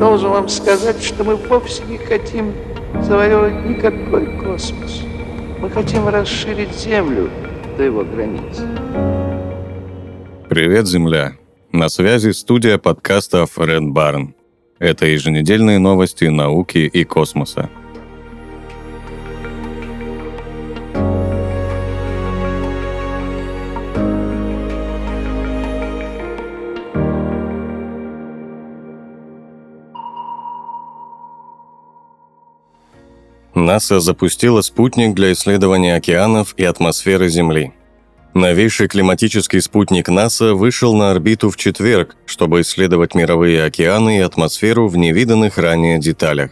Должен вам сказать, что мы вовсе не хотим завоевывать никакой космос. Мы хотим расширить Землю до его границ. Привет, Земля! На связи студия подкастов Red Barn. Это еженедельные новости науки и космоса. НАСА запустила спутник для исследования океанов и атмосферы Земли. Новейший климатический спутник НАСА вышел на орбиту в четверг, чтобы исследовать мировые океаны и атмосферу в невиданных ранее деталях.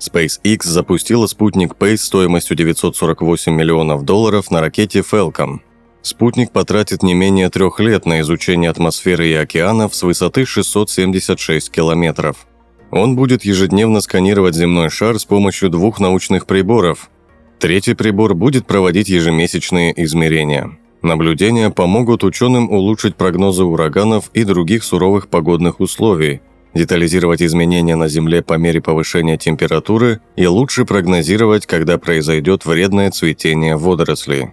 SpaceX запустила спутник Pace стоимостью 948 миллионов долларов на ракете Falcon. Спутник потратит не менее трех лет на изучение атмосферы и океанов с высоты 676 километров – он будет ежедневно сканировать земной шар с помощью двух научных приборов. Третий прибор будет проводить ежемесячные измерения. Наблюдения помогут ученым улучшить прогнозы ураганов и других суровых погодных условий, детализировать изменения на Земле по мере повышения температуры и лучше прогнозировать, когда произойдет вредное цветение водорослей.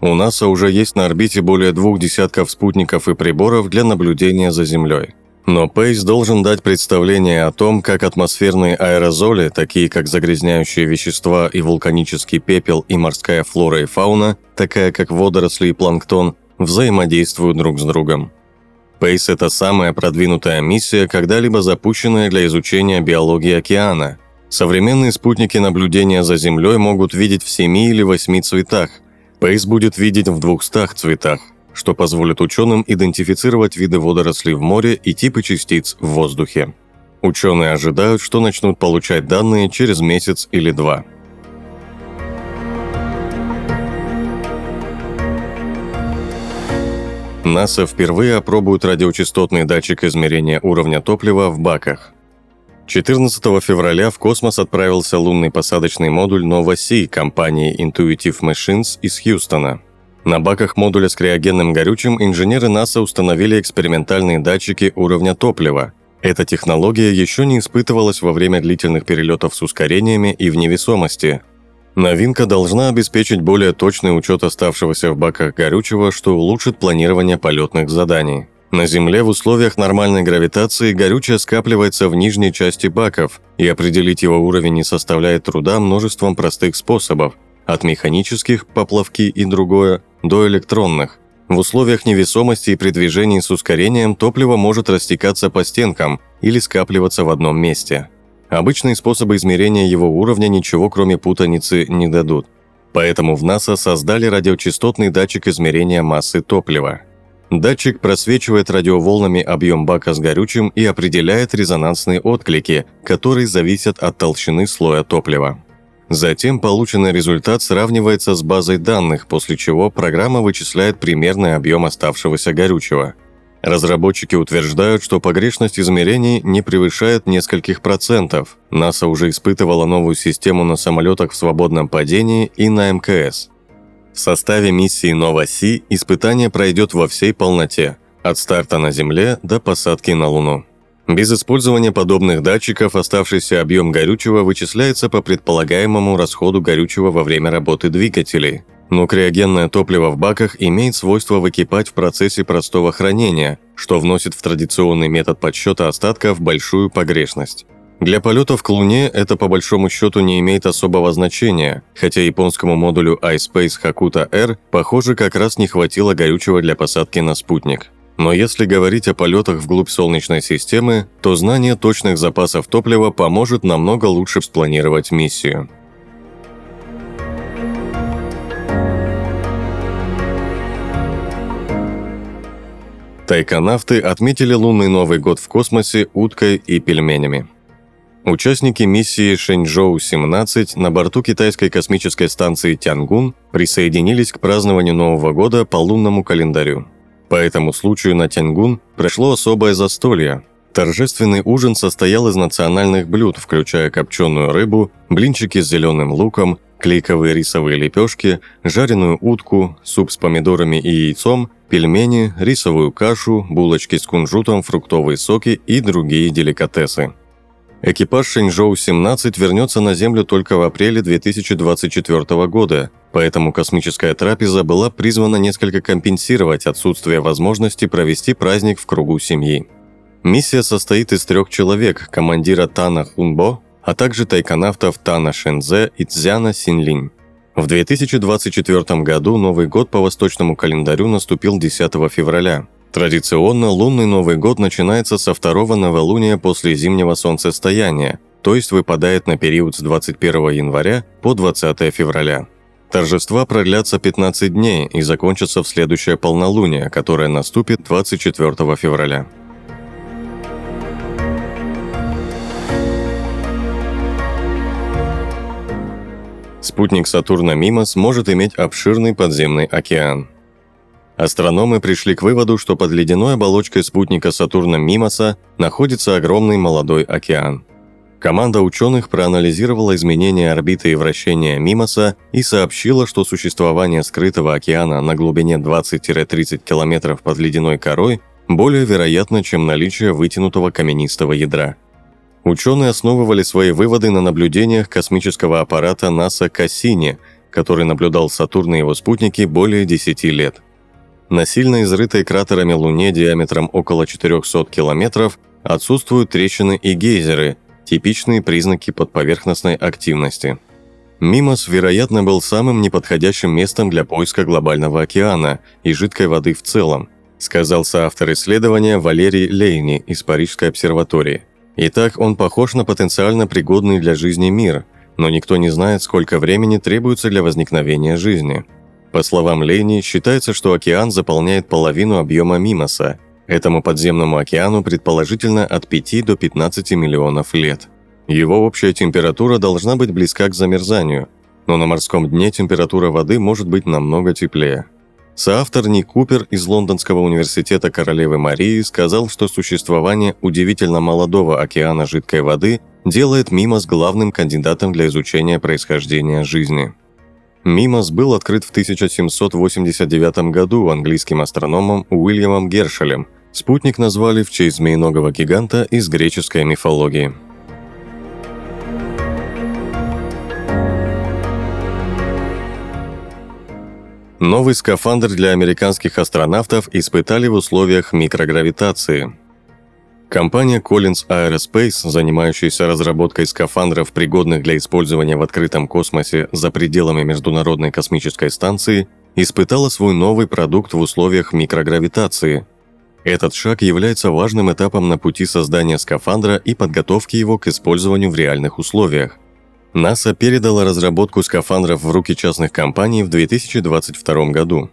У НАСА уже есть на орбите более двух десятков спутников и приборов для наблюдения за Землей. Но Пейс должен дать представление о том, как атмосферные аэрозоли, такие как загрязняющие вещества и вулканический пепел и морская флора и фауна, такая как водоросли и планктон, взаимодействуют друг с другом. Пейс – это самая продвинутая миссия, когда-либо запущенная для изучения биологии океана. Современные спутники наблюдения за Землей могут видеть в 7 или 8 цветах. Пейс будет видеть в 200 цветах – что позволит ученым идентифицировать виды водорослей в море и типы частиц в воздухе. Ученые ожидают, что начнут получать данные через месяц или два. НАСА впервые опробует радиочастотный датчик измерения уровня топлива в баках. 14 февраля в космос отправился лунный посадочный модуль Nova Sea компании Intuitive Machines из Хьюстона – на баках модуля с криогенным горючим инженеры НАСА установили экспериментальные датчики уровня топлива. Эта технология еще не испытывалась во время длительных перелетов с ускорениями и в невесомости. Новинка должна обеспечить более точный учет оставшегося в баках горючего, что улучшит планирование полетных заданий. На Земле в условиях нормальной гравитации горючее скапливается в нижней части баков, и определить его уровень не составляет труда множеством простых способов, от механических, поплавки и другое, до электронных. В условиях невесомости и при движении с ускорением топливо может растекаться по стенкам или скапливаться в одном месте. Обычные способы измерения его уровня ничего кроме путаницы не дадут. Поэтому в НАСА создали радиочастотный датчик измерения массы топлива. Датчик просвечивает радиоволнами объем бака с горючим и определяет резонансные отклики, которые зависят от толщины слоя топлива. Затем полученный результат сравнивается с базой данных, после чего программа вычисляет примерный объем оставшегося горючего. Разработчики утверждают, что погрешность измерений не превышает нескольких процентов. НАСА уже испытывала новую систему на самолетах в свободном падении и на МКС. В составе миссии Нова-Си испытание пройдет во всей полноте, от старта на Земле до посадки на Луну. Без использования подобных датчиков оставшийся объем горючего вычисляется по предполагаемому расходу горючего во время работы двигателей. Но криогенное топливо в баках имеет свойство выкипать в процессе простого хранения, что вносит в традиционный метод подсчета остатков большую погрешность. Для полетов к Луне это по большому счету не имеет особого значения, хотя японскому модулю iSpace Hakuta R, похоже, как раз не хватило горючего для посадки на спутник. Но если говорить о полетах вглубь Солнечной системы, то знание точных запасов топлива поможет намного лучше спланировать миссию. Тайконавты отметили лунный Новый год в космосе уткой и пельменями. Участники миссии Шэньчжоу-17 на борту китайской космической станции Тянгун присоединились к празднованию Нового года по лунному календарю – по этому случаю на Тянгун прошло особое застолье. Торжественный ужин состоял из национальных блюд, включая копченую рыбу, блинчики с зеленым луком, клейковые рисовые лепешки, жареную утку, суп с помидорами и яйцом, пельмени, рисовую кашу, булочки с кунжутом, фруктовые соки и другие деликатесы. Экипаж Шэньчжоу-17 вернется на Землю только в апреле 2024 года, поэтому космическая трапеза была призвана несколько компенсировать отсутствие возможности провести праздник в кругу семьи. Миссия состоит из трех человек – командира Тана Хунбо, а также тайконавтов Тана Шензе и Цзяна Синлинь. В 2024 году Новый год по восточному календарю наступил 10 февраля. Традиционно лунный Новый год начинается со второго новолуния после зимнего солнцестояния, то есть выпадает на период с 21 января по 20 февраля. Торжества продлятся 15 дней и закончатся в следующее полнолуние, которое наступит 24 февраля. Спутник Сатурна Мимос может иметь обширный подземный океан – Астрономы пришли к выводу, что под ледяной оболочкой спутника Сатурна Мимоса находится огромный молодой океан. Команда ученых проанализировала изменения орбиты и вращения Мимоса и сообщила, что существование скрытого океана на глубине 20-30 км под ледяной корой более вероятно, чем наличие вытянутого каменистого ядра. Ученые основывали свои выводы на наблюдениях космического аппарата НАСА Кассини, который наблюдал Сатурн и его спутники более 10 лет. На сильно изрытой кратерами Луне диаметром около 400 километров отсутствуют трещины и гейзеры, типичные признаки подповерхностной активности. Мимос, вероятно, был самым неподходящим местом для поиска глобального океана и жидкой воды в целом, сказал соавтор исследования Валерий Лейни из Парижской обсерватории. Итак, он похож на потенциально пригодный для жизни мир, но никто не знает, сколько времени требуется для возникновения жизни – по словам Лени, считается, что океан заполняет половину объема Мимоса. Этому подземному океану предположительно от 5 до 15 миллионов лет. Его общая температура должна быть близка к замерзанию, но на морском дне температура воды может быть намного теплее. Соавтор Ник Купер из Лондонского университета Королевы Марии сказал, что существование удивительно молодого океана жидкой воды делает Мимос главным кандидатом для изучения происхождения жизни. Мимос был открыт в 1789 году английским астрономом Уильямом Гершелем. Спутник назвали в честь змеиногого гиганта из греческой мифологии. Новый скафандр для американских астронавтов испытали в условиях микрогравитации – Компания Collins Aerospace, занимающаяся разработкой скафандров, пригодных для использования в открытом космосе за пределами Международной космической станции, испытала свой новый продукт в условиях микрогравитации. Этот шаг является важным этапом на пути создания скафандра и подготовки его к использованию в реальных условиях. НАСА передала разработку скафандров в руки частных компаний в 2022 году.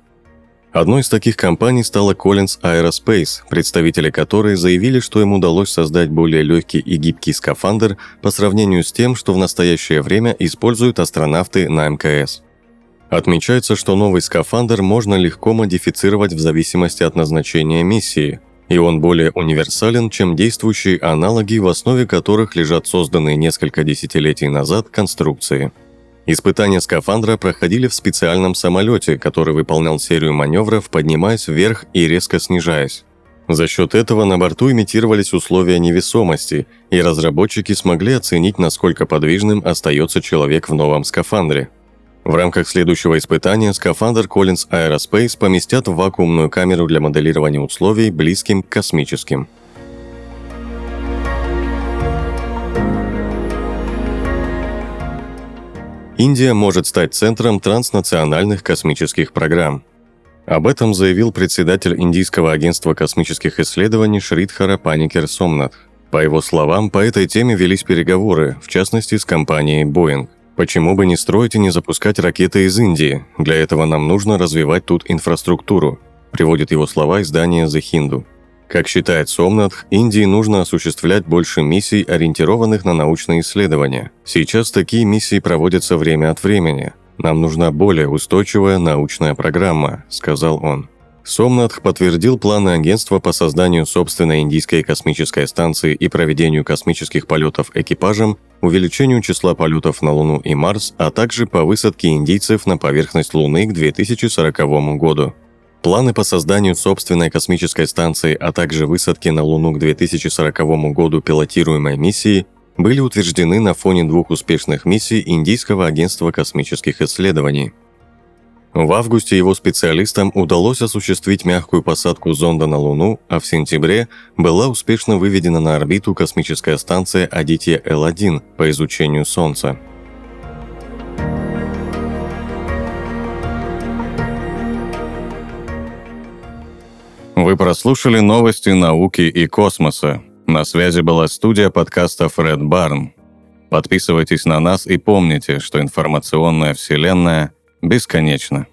Одной из таких компаний стала Collins Aerospace, представители которой заявили, что им удалось создать более легкий и гибкий скафандр по сравнению с тем, что в настоящее время используют астронавты на МКС. Отмечается, что новый скафандр можно легко модифицировать в зависимости от назначения миссии, и он более универсален, чем действующие аналоги, в основе которых лежат созданные несколько десятилетий назад конструкции – Испытания скафандра проходили в специальном самолете, который выполнял серию маневров, поднимаясь вверх и резко снижаясь. За счет этого на борту имитировались условия невесомости, и разработчики смогли оценить, насколько подвижным остается человек в новом скафандре. В рамках следующего испытания скафандр Collins Aerospace поместят в вакуумную камеру для моделирования условий, близким к космическим – Индия может стать центром транснациональных космических программ. Об этом заявил председатель Индийского агентства космических исследований Шридхара Паникер Сомнат. По его словам, по этой теме велись переговоры, в частности с компанией Boeing. Почему бы не строить и не запускать ракеты из Индии? Для этого нам нужно развивать тут инфраструктуру, приводит его слова издание The Hindu. Как считает Сомнатх, Индии нужно осуществлять больше миссий, ориентированных на научные исследования. Сейчас такие миссии проводятся время от времени. Нам нужна более устойчивая научная программа, сказал он. Сомнатх подтвердил планы агентства по созданию собственной индийской космической станции и проведению космических полетов экипажем, увеличению числа полетов на Луну и Марс, а также по высадке индийцев на поверхность Луны к 2040 году. Планы по созданию собственной космической станции, а также высадки на Луну к 2040 году пилотируемой миссии были утверждены на фоне двух успешных миссий Индийского агентства космических исследований. В августе его специалистам удалось осуществить мягкую посадку зонда на Луну, а в сентябре была успешно выведена на орбиту космическая станция Адитья Л-1 по изучению Солнца. Вы прослушали новости науки и космоса. На связи была студия подкаста Фред Барн. Подписывайтесь на нас и помните, что информационная вселенная бесконечна.